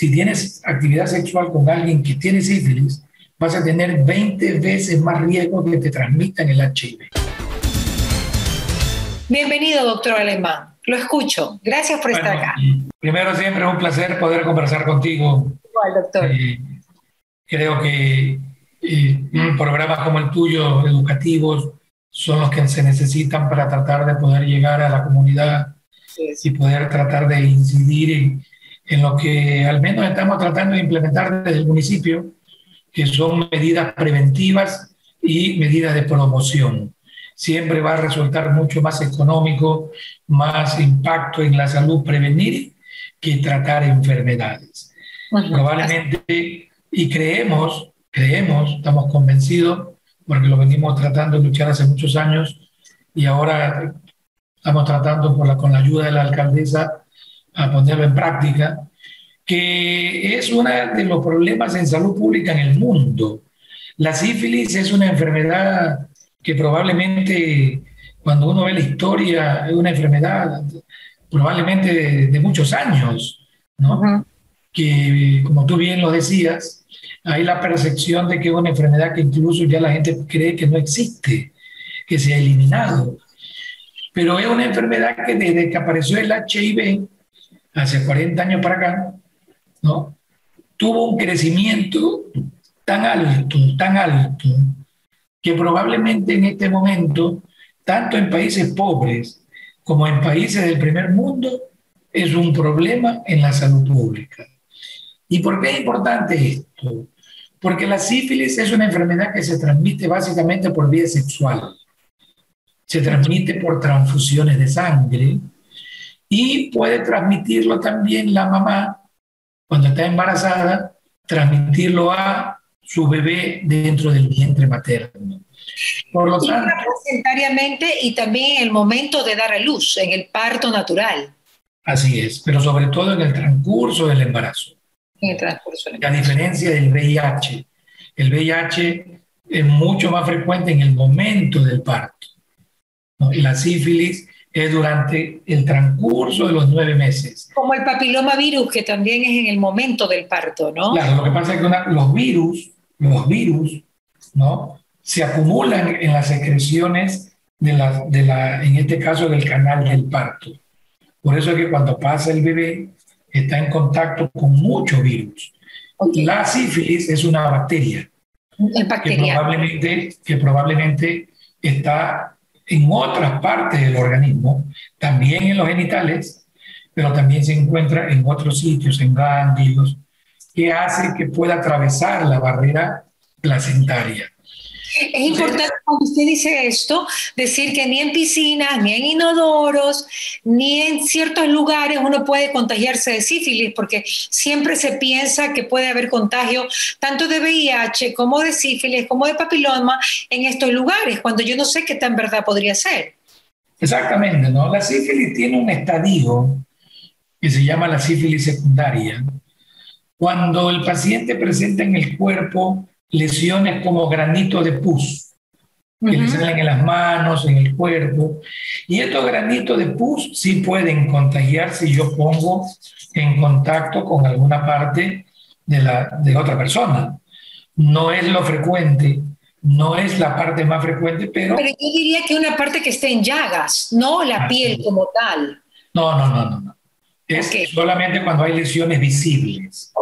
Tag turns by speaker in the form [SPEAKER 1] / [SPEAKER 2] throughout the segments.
[SPEAKER 1] si tienes actividad sexual con alguien que tiene sífilis, vas a tener 20 veces más riesgo que te transmitan el HIV.
[SPEAKER 2] Bienvenido, doctor Alemán. Lo escucho. Gracias por estar acá.
[SPEAKER 1] Primero, siempre es un placer poder conversar contigo.
[SPEAKER 2] Igual, doctor.
[SPEAKER 1] Eh, creo que eh, programas como el tuyo, educativos, son los que se necesitan para tratar de poder llegar a la comunidad y poder tratar de incidir en, en, lo que al menos estamos tratando de implementar desde el municipio, que son medidas preventivas y medidas de promoción. Siempre va a resultar mucho más económico, más impacto en la salud prevenir que tratar enfermedades. Probablemente, y creemos, creemos, estamos convencidos, porque lo venimos tratando de luchar hace muchos años y ahora estamos tratando por la, con la ayuda de la alcaldesa a ponerlo en práctica, que es uno de los problemas en salud pública en el mundo. La sífilis es una enfermedad que probablemente cuando uno ve la historia es una enfermedad probablemente de, muchos años, ¿no? Que como tú bien lo decías, hay la percepción de que es una enfermedad que incluso ya la gente cree que no existe, que se ha eliminado. Pero es una enfermedad que desde que apareció el HIV, hace 40 años para acá, ¿no? tuvo un crecimiento tan alto, tan alto, que probablemente en este momento, tanto en países pobres como en países del primer mundo, es un problema en la salud pública. ¿Y por qué es importante esto? Porque la sífilis es una enfermedad que se transmite básicamente por vía sexual. Se transmite por transfusiones de sangre y puede transmitirlo también la mamá cuando está embarazada, transmitirlo a su bebé dentro del vientre materno.
[SPEAKER 2] Por lo tanto, y también en el momento de dar a luz, en el parto natural.
[SPEAKER 1] Así es, pero sobre todo en el transcurso del embarazo.
[SPEAKER 2] En el transcurso del
[SPEAKER 1] embarazo. A diferencia del VIH, el VIH es mucho más frecuente en el momento del parto. Y la sífilis es durante el transcurso de los nueve meses.
[SPEAKER 2] Como el papilomavirus, que también es en el momento del parto, ¿no?
[SPEAKER 1] Claro, lo que pasa es que los virus los virus, ¿no? Se acumulan en las secreciones de la, de la, en este caso del canal del parto. Por eso es que cuando pasa el bebé está en contacto con muchos virus. La sífilis es una bacteria, que probablemente, que probablemente está en otras partes del organismo, también en los genitales, pero también se encuentra en otros sitios, en ganglios, que hace que pueda atravesar la barrera placentaria.
[SPEAKER 2] Es importante cuando usted dice esto, decir que ni en piscinas, ni en inodoros, ni en ciertos lugares uno puede contagiarse de sífilis, porque siempre se piensa que puede haber contagio tanto de VIH como de sífilis, como de papiloma en estos lugares, cuando yo no sé qué tan verdad podría ser.
[SPEAKER 1] Exactamente, ¿no? La sífilis tiene un estadio que se llama la sífilis secundaria, cuando el paciente presenta en el cuerpo lesiones como granito de pus, que le salen en las manos, en el cuerpo. Y estos granitos de pus sí pueden contagiar si yo pongo en contacto con alguna parte de, la, de otra persona. No es lo frecuente, no es la parte más frecuente, pero...
[SPEAKER 2] Pero yo diría que una parte que esté en llagas, no la piel como tal.
[SPEAKER 1] No, no, no, no. no. Es solamente cuando hay lesiones visibles.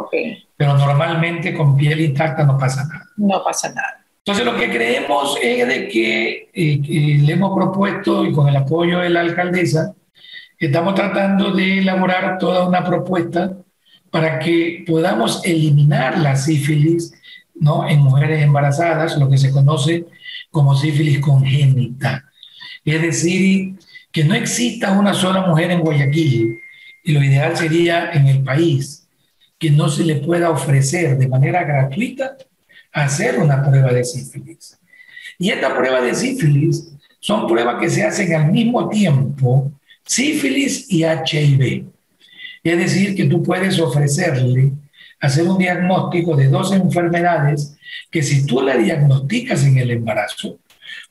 [SPEAKER 1] Pero normalmente con piel intacta no pasa nada.
[SPEAKER 2] No pasa nada.
[SPEAKER 1] Entonces lo que creemos es de que, eh, que le hemos propuesto y con el apoyo de la alcaldesa, estamos tratando de elaborar toda una propuesta para que podamos eliminar la sífilis ¿no? en mujeres embarazadas, lo que se conoce como sífilis congénita. Es decir, que no exista una sola mujer en Guayaquil y lo ideal sería en el país que no se le pueda ofrecer de manera gratuita hacer una prueba de sífilis. Y esta prueba de sífilis son pruebas que se hacen al mismo tiempo, sífilis y HIV. Es decir, que tú puedes ofrecerle hacer un diagnóstico de dos enfermedades que si tú la diagnosticas en el embarazo,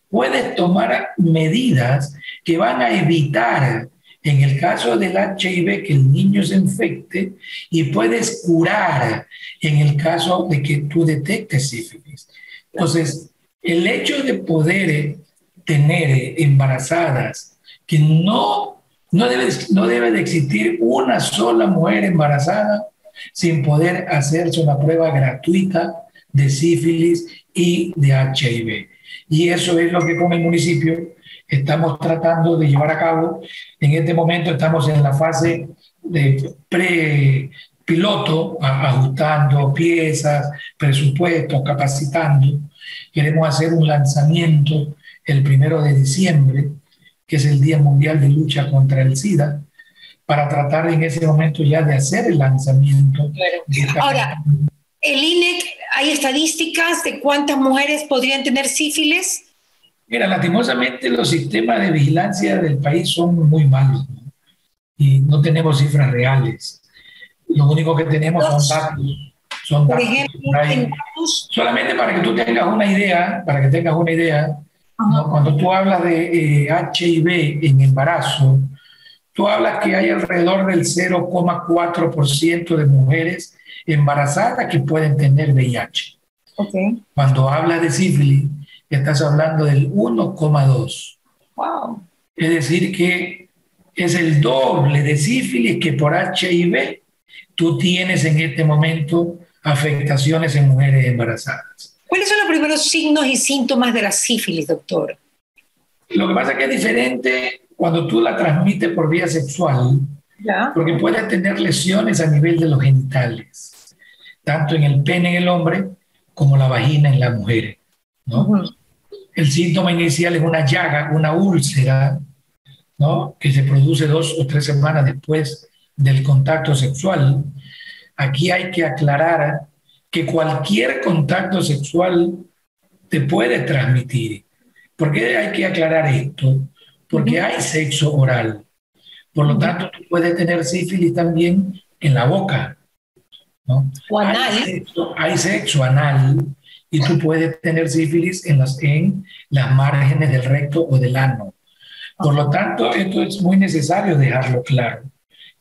[SPEAKER 1] puedes tomar medidas que van a evitar en el caso del HIV que el niño se infecte y puedes curar en el caso de que tú detectes sífilis. Entonces, el hecho de poder tener embarazadas que no, no, debe, no debe de existir una sola mujer embarazada sin poder hacerse una prueba gratuita de sífilis y de HIV. Y eso es lo que con el municipio estamos tratando de llevar a cabo. En este momento estamos en la fase de pre-piloto, ajustando piezas, presupuestos, capacitando. Queremos hacer un lanzamiento el primero de diciembre, que es el Día Mundial de Lucha contra el SIDA, para tratar en ese momento ya de hacer el lanzamiento.
[SPEAKER 2] Ahora, el INEC, ¿hay estadísticas de cuántas mujeres podrían tener sífilis?
[SPEAKER 1] Mira, lastimosamente los sistemas de vigilancia del país son muy malos y no tenemos cifras reales. Lo único que tenemos son datos. Son datos. Solamente para que tú tengas una idea, para que tengas una idea, cuando tú hablas de HIV eh, en embarazo, tú hablas que hay alrededor del 0,4% de mujeres embarazadas que pueden tener VIH. Okay. Cuando hablas de sífilis, estás hablando del 1,2. Wow. Es decir, que es el doble de sífilis que por HIV tú tienes en este momento afectaciones en mujeres embarazadas.
[SPEAKER 2] ¿Cuáles son los primeros signos y síntomas de la sífilis, doctor?
[SPEAKER 1] Lo que pasa es que es diferente cuando tú la transmites por vía sexual, porque puedes tener lesiones a nivel de los genitales, tanto en el pene en el hombre como la vagina en la mujer. ¿no? El síntoma inicial es una llaga, una úlcera, ¿no? que se produce dos o tres semanas después del contacto sexual. Aquí hay que aclarar que cualquier contacto sexual te puede transmitir. ¿Por qué hay que aclarar esto? Porque hay sexo oral. Por lo tanto, tú puedes tener sífilis también en la boca. ¿no? Hay, sexo, anal y tú puedes tener sífilis en las, en las márgenes del recto o del ano. Por lo tanto, esto es muy necesario dejarlo claro,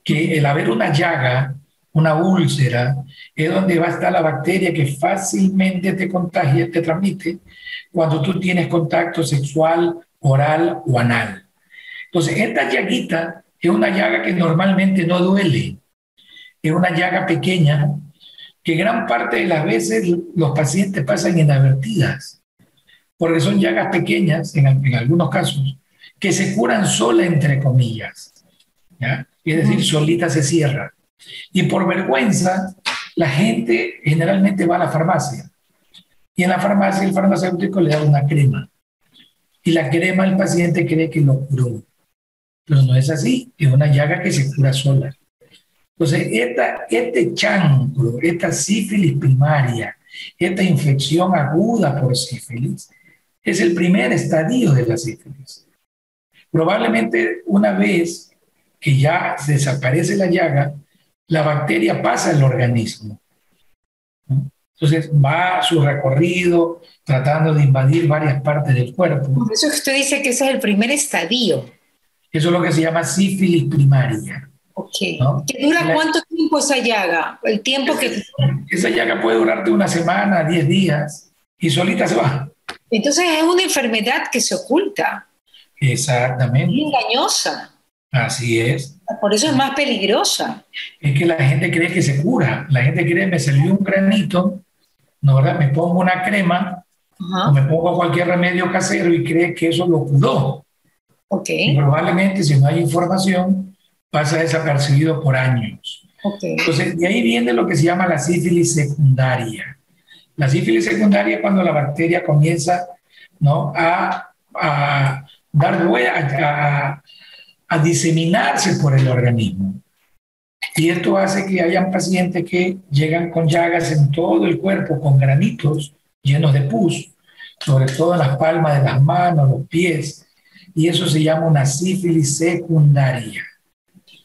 [SPEAKER 1] que el haber una llaga una úlcera, es donde va a estar la bacteria que fácilmente te contagia, te transmite cuando tú tienes contacto sexual, oral o anal. Entonces, esta llaguita es una llaga que normalmente no duele. Es una llaga pequeña que gran parte de las veces los pacientes pasan inadvertidas, porque son llagas pequeñas, en, en algunos casos, que se curan sola, entre comillas. ¿ya? Es decir, solita se cierra. Y por vergüenza, la gente generalmente va a la farmacia. Y en la farmacia el farmacéutico le da una crema. Y la crema el paciente cree que lo curó. Pero no es así, es una llaga que se cura sola. Entonces, esta, este chancro, esta sífilis primaria, esta infección aguda por sífilis, es el primer estadio de la sífilis. Probablemente una vez que ya desaparece la llaga, la bacteria pasa al organismo. Entonces va a su recorrido tratando de invadir varias partes del cuerpo.
[SPEAKER 2] Por eso usted dice que ese es el primer estadio.
[SPEAKER 1] Eso es lo que se llama sífilis primaria.
[SPEAKER 2] Ok. ¿Qué dura cuánto tiempo esa llaga? El tiempo que...
[SPEAKER 1] Esa llaga puede durarte una semana, diez días, y solita se va.
[SPEAKER 2] Entonces es una enfermedad que se oculta.
[SPEAKER 1] Exactamente.
[SPEAKER 2] Es engañosa.
[SPEAKER 1] Así es.
[SPEAKER 2] Por eso es más peligrosa.
[SPEAKER 1] Es que la gente cree que se cura. La gente cree, me salió un granito, ¿no verdad? Me pongo una crema o me pongo cualquier remedio casero y cree que eso lo curó.
[SPEAKER 2] Ok.
[SPEAKER 1] probablemente, si no hay información, pasa desapercibido por años. Okay. Entonces, de ahí viene lo que se llama la sífilis secundaria. La sífilis secundaria es cuando la bacteria comienza ¿no? a, a dar vuelta, a, a diseminarse por el organismo. Y esto hace que hayan pacientes que llegan con llagas en todo el cuerpo, con granitos llenos de pus, sobre todo en las palmas de las manos, los pies, y eso se llama una sífilis secundaria.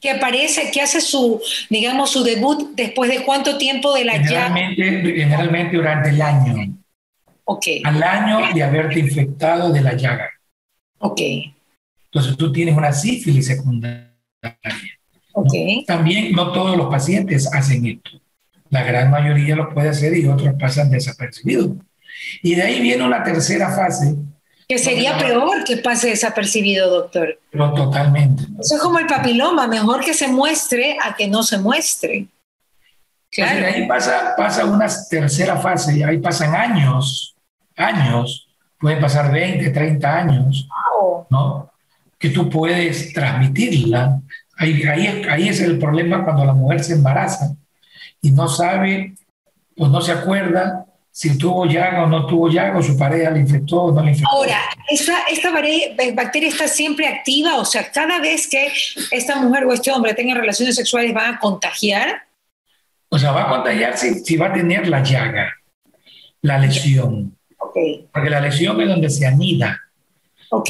[SPEAKER 2] Que aparece, que hace su, digamos, su debut después de cuánto tiempo de la llaga?
[SPEAKER 1] Generalmente durante el año.
[SPEAKER 2] Ok.
[SPEAKER 1] Al año de haberte infectado de la llaga.
[SPEAKER 2] Ok.
[SPEAKER 1] Entonces tú tienes una sífilis secundaria. También no todos los pacientes hacen esto. La gran mayoría lo puede hacer y otros pasan desapercibidos. Y de ahí viene una tercera fase.
[SPEAKER 2] Que sería peor que pase desapercibido, doctor.
[SPEAKER 1] Pero totalmente.
[SPEAKER 2] Eso es como el papiloma, mejor que se muestre a que no se muestre.
[SPEAKER 1] Claro. de ahí pasa, pasa una tercera fase, y ahí pasan años, años, pueden pasar 20, 30 años, ¿no? Que tú puedes transmitirla. Ahí, ahí, ahí es el problema cuando la mujer se embaraza y no sabe o no se acuerda si tuvo llaga o no tuvo llaga, o su pareja le infectó o no le infectó.
[SPEAKER 2] Ahora, ¿esta, esta bacteria está siempre activa? O sea, cada vez que esta mujer o este hombre tenga relaciones sexuales, ¿van a contagiar?
[SPEAKER 1] O sea, va a contagiar si, si va a tener la llaga, la lesión. Okay. Porque la lesión es donde se anida.
[SPEAKER 2] Ok.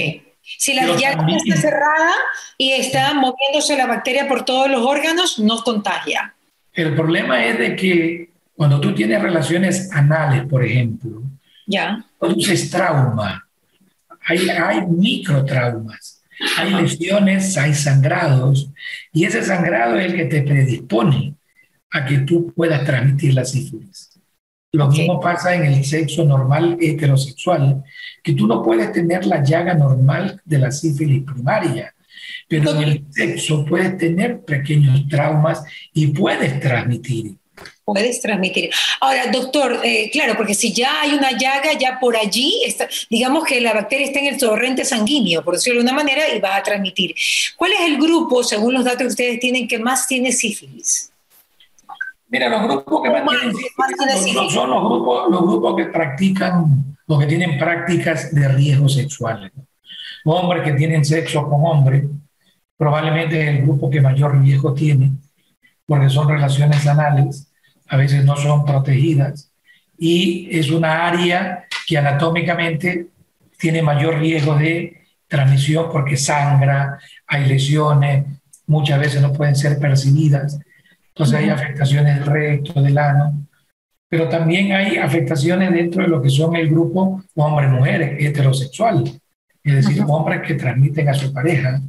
[SPEAKER 2] Si la llaga está cerrada y está moviéndose la bacteria por todos los órganos, no contagia.
[SPEAKER 1] El problema es de que cuando tú tienes relaciones anales, por ejemplo,
[SPEAKER 2] ya.
[SPEAKER 1] produces trauma. Hay, hay microtraumas, hay lesiones, hay sangrados, y ese sangrado es el que te predispone a que tú puedas transmitir la sífilis. Lo mismo pasa en el sexo normal heterosexual, que tú no puedes tener la llaga normal de la sífilis primaria, pero en el sexo puedes tener pequeños traumas y puedes transmitir.
[SPEAKER 2] Puedes transmitir. Ahora, doctor, eh, claro, porque si ya hay una llaga, ya por allí, está, digamos que la bacteria está en el torrente sanguíneo, por decirlo de una manera, y va a transmitir. ¿Cuál es el grupo, según los datos que ustedes tienen, que más tiene sífilis?
[SPEAKER 1] Mira, los grupos que más, tienen sífilis son los grupos, los grupos que practican, los que tienen prácticas de riesgo sexuales. Hombres que tienen sexo con hombres, probablemente es el grupo que mayor riesgo tiene, porque son relaciones anales a veces no son protegidas y es una área que anatómicamente tiene mayor riesgo de transmisión porque sangra, hay lesiones, muchas veces no pueden ser percibidas, entonces hay afectaciones del recto, del ano, pero también hay afectaciones dentro de lo que son el grupo hombre-mujeres, heterosexual, es decir, hombres que transmiten a su pareja,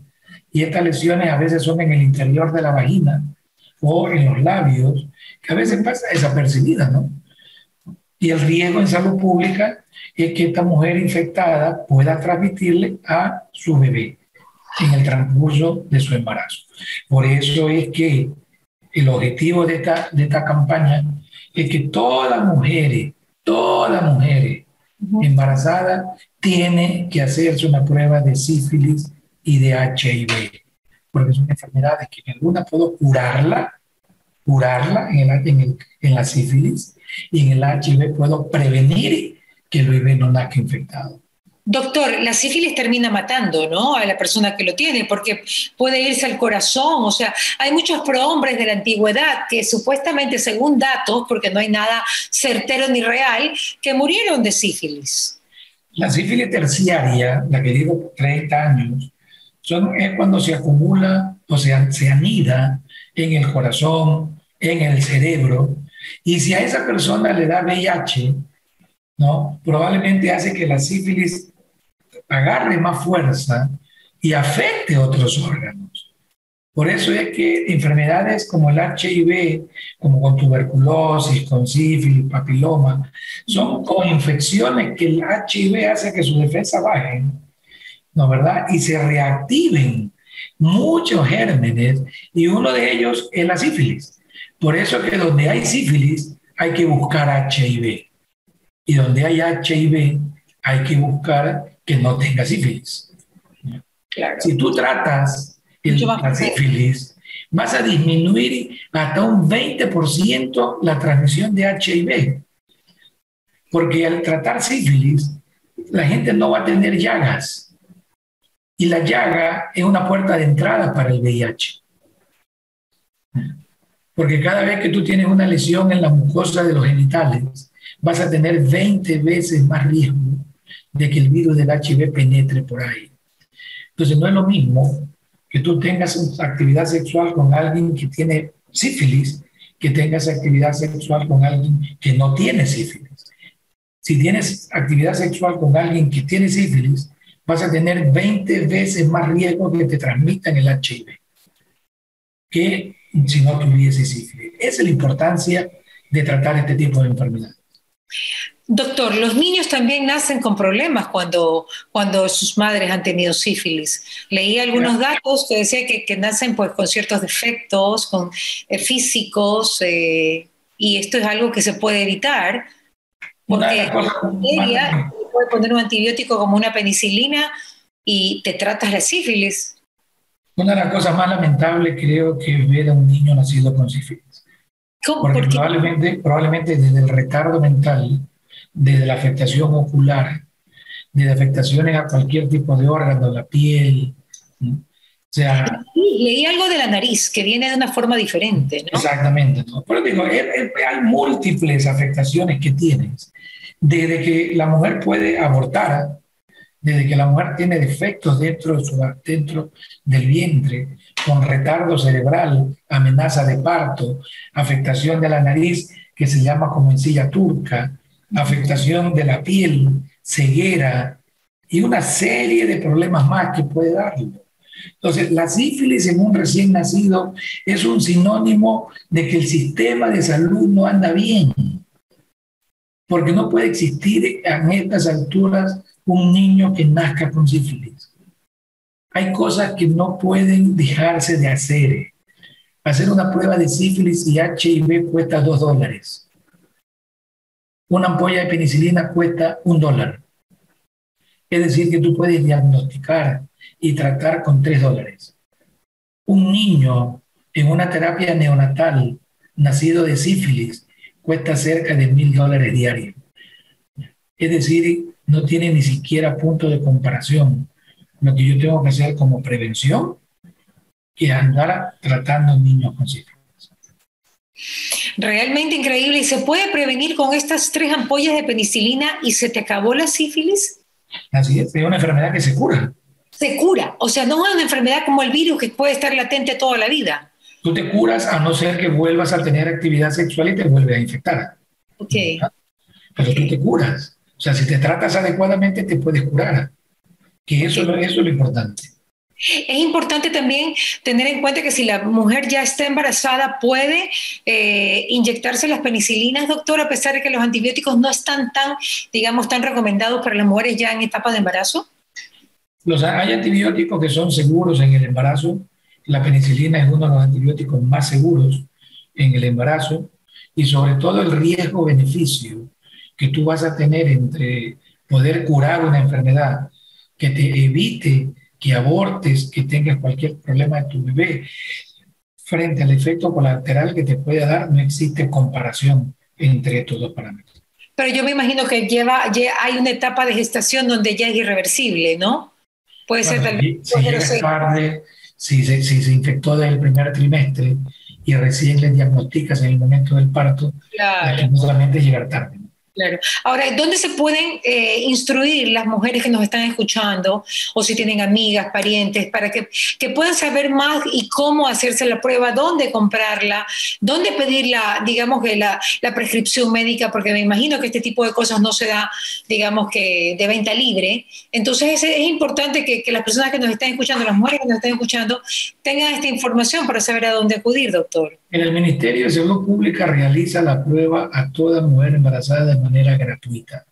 [SPEAKER 1] y estas lesiones a veces son en el interior de la vagina o en los labios, que a veces pasa desapercibida, ¿no? Y el riesgo en salud pública es que esta mujer infectada pueda transmitirle a su bebé en el transcurso de su embarazo. Por eso es que el objetivo de esta, de esta campaña es que todas las mujeres, todas las mujeres embarazadas tienen que hacerse una prueba de sífilis y de HIV, porque son enfermedades que en algunas puedo curarla curarla en, el, en, la sífilis y en el HIV puedo prevenir que el bebé no nazca infectado.
[SPEAKER 2] Doctor, la sífilis termina matando, ¿no? A la persona que lo tiene, porque puede irse al corazón. O sea, hay muchos prohombres de la antigüedad que supuestamente, según datos, porque no hay nada certero ni real, que murieron de sífilis.
[SPEAKER 1] La sífilis terciaria, la que digo 30 años, son, es cuando se acumula o sea, se anida en el corazón, en el cerebro, y si a esa persona le da VIH, ¿no? probablemente hace que la sífilis agarre más fuerza y afecte otros órganos. Por eso es que enfermedades como el HIV, como con tuberculosis, con sífilis, papiloma, son infecciones que el HIV hace que su defensa baje, ¿no verdad? Y se reactiven muchos gérmenes y uno de ellos es la sífilis. Por eso que donde hay sífilis hay que buscar HIV. Y donde hay HIV hay que buscar que no tenga sífilis. Si tú tratas el, la sífilis, vas a disminuir hasta un 20% la transmisión de HIV. Porque al tratar sífilis, la gente no va a tener llagas y la llaga es una puerta de entrada para el VIH. Porque cada vez que tú tienes una lesión en la mucosa de los genitales, vas a tener 20 veces más riesgo de que el virus del HIV penetre por ahí. Entonces no es lo mismo que tú tengas actividad sexual con alguien que tiene sífilis que tengas actividad sexual con alguien que no tiene sífilis. Si tienes actividad sexual con alguien que tiene sífilis, vas a tener 20 veces más riesgo de que te transmitan el HIV. que si no tuviese sífilis. Esa es la importancia de tratar este tipo de enfermedades.
[SPEAKER 2] Doctor, los niños también nacen con problemas cuando, cuando sus madres han tenido sífilis. Leí algunos datos que decía que, que nacen pues, con ciertos defectos con, eh, físicos eh, y esto es algo que se puede evitar porque bacteria puede poner un antibiótico como una penicilina y te tratas la sífilis.
[SPEAKER 1] Una de las cosas más lamentables creo que es ver a un niño nacido con sífilis. ¿Cómo? Porque probablemente, probablemente desde el retardo mental desde la afectación ocular, desde afectaciones a cualquier tipo de órgano, la piel. O
[SPEAKER 2] sea, leí algo de la nariz que viene de una forma diferente, ¿no?
[SPEAKER 1] Exactamente. Pero digo, hay múltiples afectaciones que tienes. Desde que la mujer puede abortar, desde que la mujer tiene defectos dentro, de su, dentro del vientre, con retardo cerebral, amenaza de parto, afectación de la nariz que se llama como encilla turca, afectación de la piel, ceguera y una serie de problemas más que puede darlo. Entonces, la sífilis en un recién nacido es un sinónimo de que el sistema de salud no anda bien, porque no puede existir a estas alturas un niño que nazca con sífilis. Hay cosas que no pueden dejarse de hacer. Hacer una prueba de sífilis y HIV cuesta dos dólares una ampolla de penicilina cuesta un dólar. Es decir, que tú puedes diagnosticar y tratar con tres dólares. Un niño en una terapia neonatal nacido de sífilis cuesta cerca de mil dólares diarios. Es decir, no tiene ni siquiera punto de comparación lo que yo tengo que hacer como prevención que andar tratando niños con sífilis.
[SPEAKER 2] Realmente increíble. ¿Y se puede prevenir con estas tres ampollas de penicilina y se te acabó la sífilis?
[SPEAKER 1] Así es, es una enfermedad que se cura.
[SPEAKER 2] Se cura, o sea, no es una enfermedad como el virus que puede estar latente toda la vida.
[SPEAKER 1] Tú te curas a no ser que vuelvas a tener actividad sexual y te vuelve a infectar.
[SPEAKER 2] Ok.
[SPEAKER 1] Pero tú te curas. O sea, si te tratas adecuadamente, te puedes curar. Que eso, eso es lo importante.
[SPEAKER 2] Es importante también tener en cuenta que si la mujer ya está embarazada, puede eh, inyectarse las penicilinas, doctor, a pesar de que los antibióticos no están tan, digamos, tan recomendados para las mujeres ya en etapa de embarazo.
[SPEAKER 1] Los, hay antibióticos que son seguros en el embarazo. La penicilina es uno de los antibióticos más seguros en el embarazo y sobre todo el riesgo-beneficio que tú vas a tener entre poder curar una enfermedad que te evite que abortes, que tengas cualquier problema de tu bebé, frente al efecto colateral que te puede dar, no existe comparación entre estos dos parámetros.
[SPEAKER 2] Pero yo me imagino que lleva, hay una etapa de gestación donde ya es irreversible, ¿no?
[SPEAKER 1] Puede ser también. Si, llega tarde, si se, si se infectó desde el primer trimestre y recién le diagnosticas en el momento del parto, claro. no solamente llegar tarde.
[SPEAKER 2] Claro. Ahora, ¿dónde se pueden eh, instruir las mujeres que nos están escuchando o si tienen amigas, parientes, para que, que, puedan saber más y cómo hacerse la prueba, dónde comprarla, dónde pedir la, digamos que la, la, prescripción médica, porque me imagino que este tipo de cosas no se da, digamos que de venta libre. Entonces es, es importante que, que, las personas que nos están escuchando, las mujeres que nos están escuchando, tengan esta información para saber a dónde acudir, doctor.
[SPEAKER 1] En el Ministerio de Salud Pública realiza la prueba a toda mujer embarazada de manera gratuita.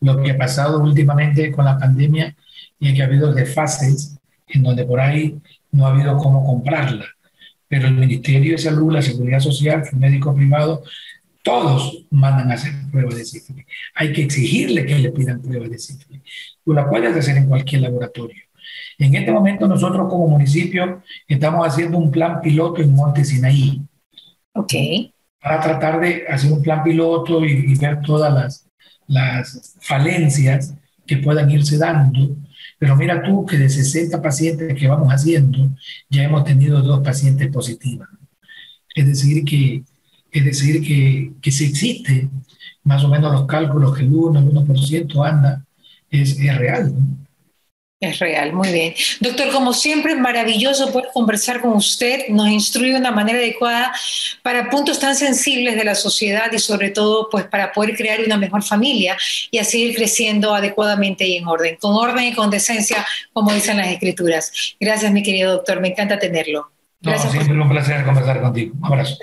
[SPEAKER 1] Lo que ha pasado últimamente con la pandemia es que ha habido desfases en donde por ahí no ha habido cómo comprarla. Pero el Ministerio de Salud, la Seguridad Social, el médico privado, todos mandan a hacer pruebas de sífilis. Hay que exigirle que le pidan pruebas de sífilis. Tú la puedes hacer en cualquier laboratorio. En este momento nosotros como municipio estamos haciendo un plan piloto en Monte Sinaí.
[SPEAKER 2] Ok.
[SPEAKER 1] Para tratar de hacer un plan piloto y, ver todas las, las falencias que puedan irse dando. Pero mira tú que de 60 pacientes que vamos haciendo, ya hemos tenido dos pacientes positivas. Es decir, que, es decir que, que si existe más o menos los cálculos que el 1, el 1% anda, es, es real. ¿no?
[SPEAKER 2] Es real, muy bien. Doctor, como siempre, maravilloso poder conversar con usted. Nos instruye de una manera adecuada para puntos tan sensibles de la sociedad y sobre todo pues para poder crear una mejor familia y así ir creciendo adecuadamente y en orden, con orden y con decencia, como dicen las escrituras. Gracias, mi querido doctor. Me encanta tenerlo.
[SPEAKER 1] No, siempre un placer conversar contigo. Un abrazo.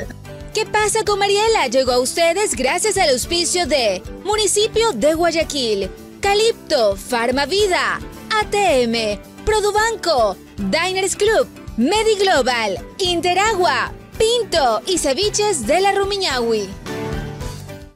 [SPEAKER 3] ¿Qué pasa con Mariela? Llegó a ustedes gracias al auspicio de Municipio de Guayaquil, Calipto, Farmavida, ATM, Produbanco, Diners Club, Mediglobal, Interagua, Pinto y Ceviches de la Rumiñahui.